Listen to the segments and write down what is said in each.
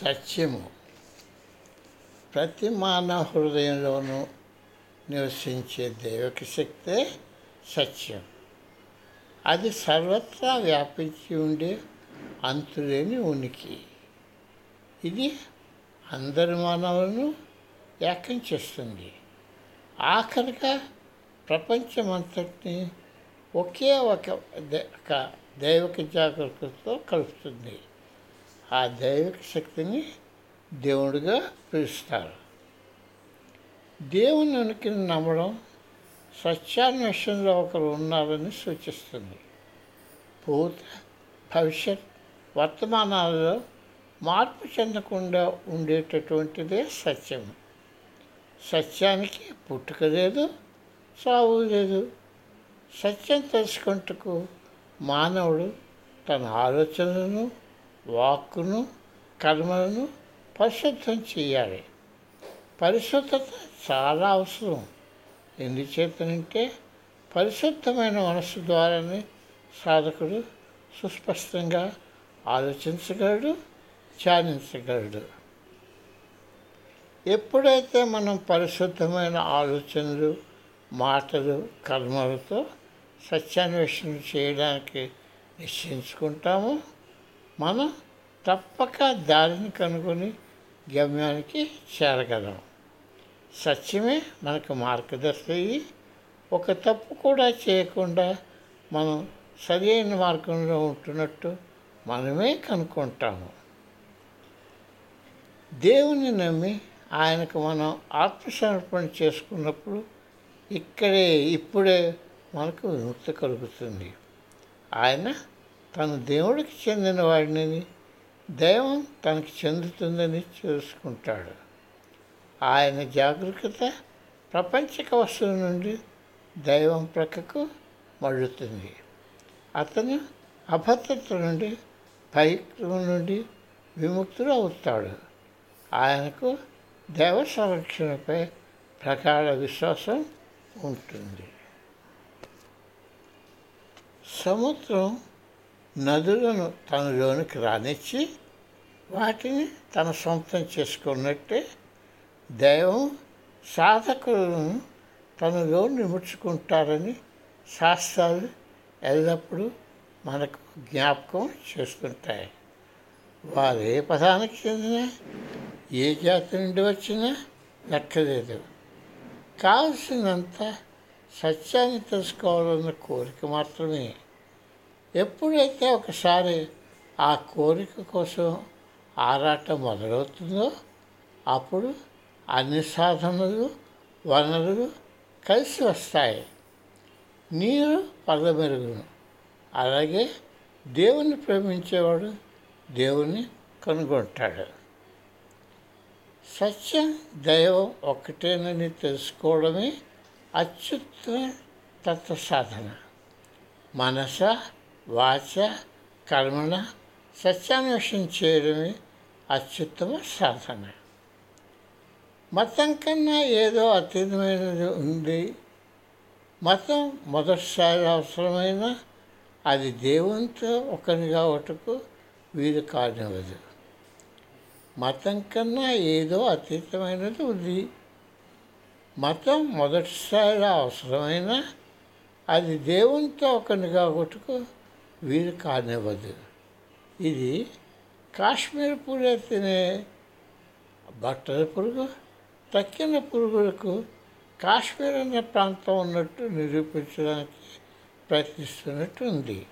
సత్యము. ప్రతి మానవ హృదయంలోనూ నివసించే దైవక శక్తే సత్యం. అది సర్వత్రా వ్యాపించి ఉండే అంతులేని ఉనికి. ఇది అందరి మానవులను ఏకం చేస్తుంది. ఆఖరిగా ప్రపంచమంతటిని ఒకే ఒక దైవక జాగ్రత్తతో కలుపుతుంది. ఆ దైవిక శక్తిని దేవుడిగా పిలుస్తారు. దేవుని ఉనికిని నమ్మడం సత్యాన్వేషణలో ఒకరు ఉన్నారని సూచిస్తుంది. భూత భవిష్యత్ వర్తమానాలలో మార్పు చెందకుండా ఉండేటటువంటిదే సత్యం. సత్యానికి పుట్టుక లేదు సావు లేదు. సత్యం తెలుసుకుంటకు మానవుడు తన ఆలోచనలను వాక్కును కర్మలను పరిశుద్ధం చేయాలి. పరిశుద్ధత చాలా అవసరం. ఎందుచేతనంటే పరిశుద్ధమైన మనస్సు ద్వారానే సాధకుడు సుస్పష్టంగా ఆలోచించగలడు ధ్యానించగలడు. ఎప్పుడైతే మనం పరిశుద్ధమైన ఆలోచనలు మాటలు కర్మలతో సత్యాన్వేషణ చేయడానికి నిశ్చయించుకుంటామో మనం తప్పక దారిని కనుగొని గమ్యానికి చేరగలం. సత్యమే మనకు మార్గదర్శి ఒక తప్పు కూడా చేయకుండా మనం సరైన మార్గంలో ఉంటున్నట్టు మనమే కనుక్కుంటాము. దేవుని నమ్మి ఆయనకు మనం ఆత్మసమర్పణ చేసుకున్నప్పుడు ఇక్కడే ఇప్పుడే మనకు విముక్తి కలుగుతుంది. ఆయన తన దేవుడికి చెందిన వాడిని దైవం తనకి చెందుతుందని చూసుకుంటాడు. ఆయన జాగరూకత ప్రపంచక వస్తువు నుండి దైవం ప్రక్కకు మళ్ళుతుంది. అతను అభద్రత నుండి భయం నుండి విముక్తుడు అవుతాడు ఆయనకు దైవ సంరక్షణపై ప్రగాఢ విశ్వాసం ఉంటుంది. సముద్రం నదులను తనలోనికి రానిచ్చి వాటిని తన సొంతం చేసుకున్నట్టే దైవం సాధకులను తనలో నిముడ్చుకుంటారని శాస్త్రాలు ఎల్లప్పుడూ మనకు జ్ఞాపకం చేస్తుంటాయి. వారు ఏ పదానికి చెందిన ఏ జాతి నుండి వచ్చినా లెక్కలేదు. కావలసినంత సత్యాన్ని తెలుసుకోవాలన్న కోరిక మాత్రమే. ఎప్పుడైతే ఒకసారి ఆ కోరిక కోసం ఆరాటం మొదలవుతుందో అప్పుడు అన్ని సాధనలు వనరులు కలిసి వస్తాయి. నీరు పదమెరుగును అలాగే దేవుని ప్రేమించేవాడు దేవుని కనుగొంటాడు. సత్యం దైవం ఒక్కటేనని తెలుసుకోవడమే అత్యుత్తమ తత్వ సాధన మనస వాచ కర్మణ సత్యాన్వేషణ చేయడమే అత్యుత్తమ సాధన. మతం కన్నా ఏదో అతీతమైనది ఉంది. మతం మొదటిసారి అవసరమైన అది దేవునితో ఒకరిగా ఒకటకు వీలు కానివ్వదు. మతం కన్నా ఏదో అతీతమైనది ఉంది. మతం మొదటిసారి అవసరమైన అది దేవునితో ఒకరిగా ఒకటకు వీలు కానివ్వదు. ఇది కాశ్మీర్ పూలే తినే బట్టల పురుగు తక్కిన పురుగులకు కాశ్మీర్ అనే ప్రాంతం ఉన్నట్టు నిరూపించడానికి ప్రయత్నిస్తున్నట్టు ఉంది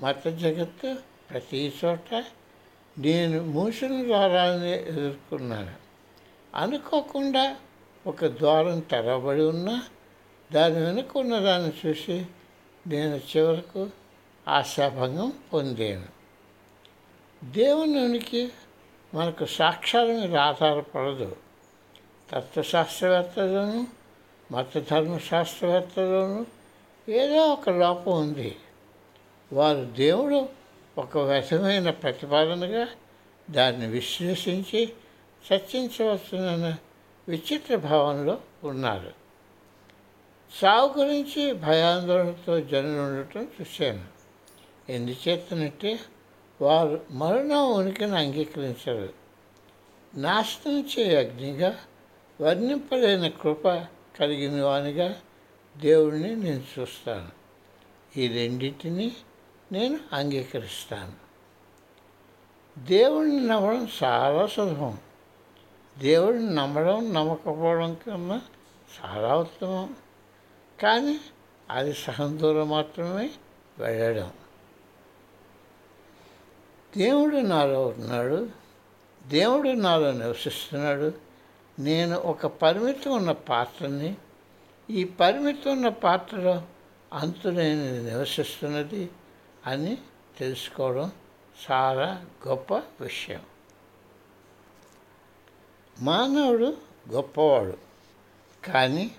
మత జగత్తు ప్రతి చోట నేను మూసిన ద్వారాన్ని ఎదుర్కొన్నాను. అనుకోకుండా ఒక ద్వారం తెరవబడి ఉన్నా దాని వెనుక ఉన్నదాన్ని చూసి నేను చివరకు ఆశాభంగం పొందాను. దేవుని ఉనికి మనకు సాక్షాత్రం మీద ఆధారపడదు తత్వశాస్త్రవేత్తలోను మత ధర్మశాస్త్రవేత్తలోను ఏదో ఒక లోపం ఉంది. వారు దేవుడు ఒక విధమైన ప్రతిపాదనగా దాన్ని విశ్లేషించి చర్చించవచ్చునన్న విచిత్ర భావంలో ఉన్నారు. సావు గురించి భయాందోళనతో జనం ఉండటం చూశాను. ఎందుచేతనంటే వారు మరణ ఉనికిని అంగీకరించరు. నాశనం చే అగ్నిగా వర్ణింపలేని కృప కలిగిన వానిగా దేవుడిని నేను చూస్తాను. ఈ రెండింటిని నేను అంగీకరిస్తాను. దేవుడిని నమ్మడం చాలా సులభం. దేవుడిని నమ్మడం నమ్మకపోవడం కన్నా చాలా ఉత్తమం. కానీ అది సహం దూరం మాత్రమే వెళ్ళడం. దేవుడు నాలో ఉన్నాడు. దేవుడు నాలో నివసిస్తున్నాడు. నేను ఒక పరిమితి ఉన్న పాత్రని ఈ పరిమితి ఉన్న పాత్రలో అంతులేని నివసిస్తున్నది అని తెలుసుకోవడం చాలా గొప్ప విషయం. మానవుడు గొప్పవాడు కానీ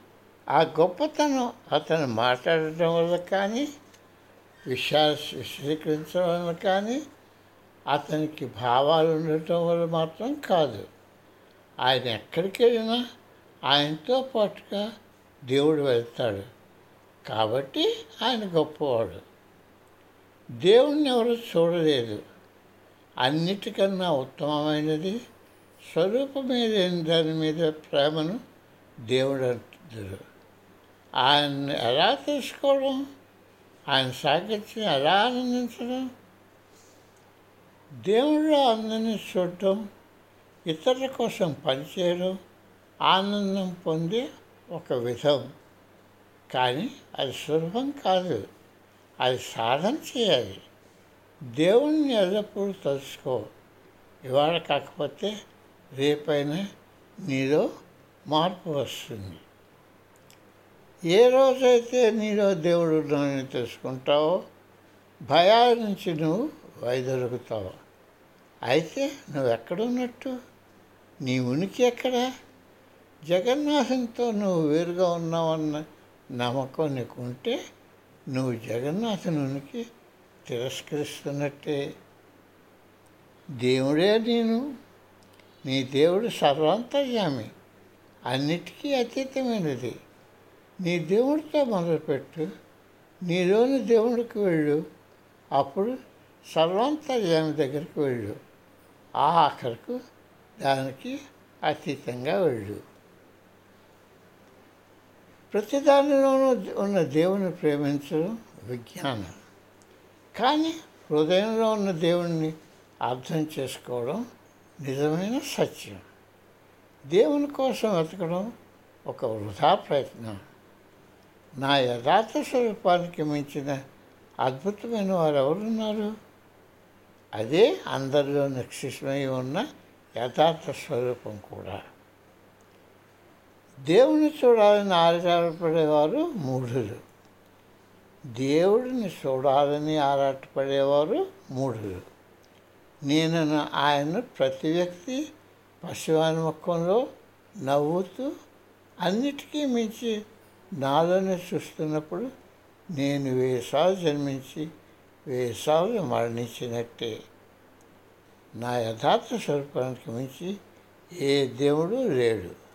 ఆ గొప్పతనం అతను మాట్లాడటం వల్ల కానీ విషయాలు విశ్లేషించడం వల్ల కానీ అతనికి భావాలు ఉండటం వల్ల మాత్రం కాదు. ఆయన ఎక్కడికి వెళ్ళినా ఆయనతో పాటుగా దేవుడు వెళ్తాడు. కాబట్టి ఆయన గొప్పవాడు. దేవుణ్ణి ఎవరు చూడలేదు. అన్నిటికన్నా ఉత్తమమైనది స్వరూపమైన దాని మీద ప్రేమను దేవుడు అంటున్నారు ఆయన్ని ఎలా తెలుసుకోవడం? ఆయన సాగత్యం ఎలా ఆనందించడం? దేవుడు అందరినీ చూడటం ఇతరుల కోసం పనిచేయడం ఆనందం పొందే ఒక విధం. కానీ అది సులభం కాదు. అది సాధన చేయాలి. దేవుణ్ణి ఎల్లప్పుడూ తలుచుకో. ఇవాళ కాకపోతే రేపైనా నీలో మార్పు వస్తుంది. ఏ రోజైతే నీలో దేవుడు ఉన్నాడని తెలుసుకుంటావో భయాల నుంచి నువ్వు వైదొలుగుతావు. అయితే నువ్వు ఎక్కడున్నట్టు? నీ ఉనికి ఎక్కడ? జగన్నాథంతో నువ్వు వేరుగా ఉన్నావన్న నమ్మకం నీకు ఉంటే నువ్వు జగన్నాథుని ఉనికి తిరస్కరిస్తున్నట్టే. దేవుడే నేను. నీ దేవుడు సర్వాంతర్యామి. అన్నిటికీ అతీతమైనది. నీ దేవుడితో మొదలుపెట్టు. నీలోని దేవుడికి వెళ్ళు. అప్పుడు సర్వాంతర్యామి దగ్గరికి వెళ్ళు. ఆ ఆఖరకు దానికి అతీతంగా వెళ్ళు. ప్రతిదానిలోనూ ఉన్న దేవుని ప్రేమించడం విజ్ఞానం. కానీ హృదయంలో ఉన్న దేవుణ్ణి అర్థం చేసుకోవడం నిజమైన సత్యం. దేవుని కోసం వెతకడం ఒక వృధా ప్రయత్నం. నా యథార్థ స్వరూపానికి మించిన అద్భుతమైన వారు ఎవరున్నారు అదే అందరిలో నిక్షిష్టమై ఉన్న యథార్థ స్వరూపం కూడా. దేవుని చూడాలని ఆరాటపడేవారు మూఢులు. దేవుడిని చూడాలని ఆరాటపడేవారు మూఢులు. నేను ఆయన ప్రతి వ్యక్తి పశువానుముఖంలో నవ్వుతూ అన్నిటికీ మించి నాలోనే చూస్తున్నప్పుడు నేను వేసాలు జన్మించి వేసాలు మరణించినట్టే. నా యథార్థ స్వరూపానికి మించి ఏ దేవుడు లేడు.